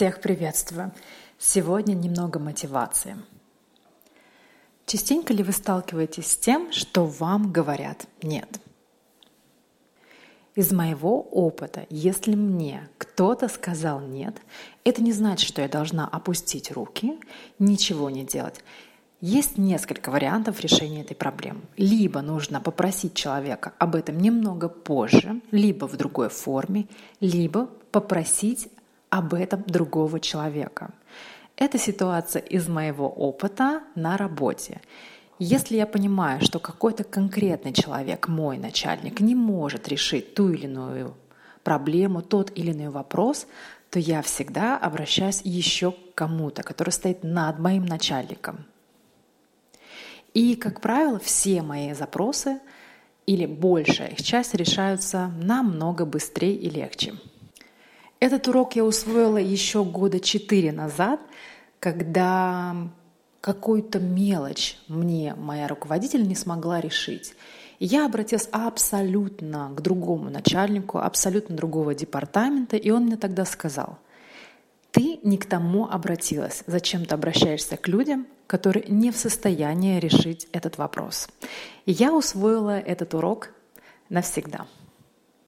Всех приветствую! Сегодня немного мотивации. Частенько ли вы сталкиваетесь с тем, что вам говорят «нет»? Из моего опыта, если мне кто-то сказал «нет», это не значит, что я должна опустить руки, ничего не делать. Есть несколько вариантов решения этой проблемы. Либо нужно попросить человека об этом немного позже, либо в другой форме, либо попросить об этом другого человека. Это ситуация из моего опыта на работе. Если я понимаю, что какой-то конкретный человек, мой начальник, не может решить ту или иную проблему, тот или иной вопрос, то я всегда обращаюсь еще к кому-то, который стоит над моим начальником. И, как правило, все мои запросы или большая их часть решаются намного быстрее и легче. Этот урок я усвоила еще года четыре назад, когда какую-то мелочь мне моя руководитель не смогла решить. Я обратилась абсолютно к другому начальнику, абсолютно другого департамента, и он мне тогда сказал, ты не к тому обратилась, зачем ты обращаешься к людям, которые не в состоянии решить этот вопрос. И я усвоила этот урок навсегда.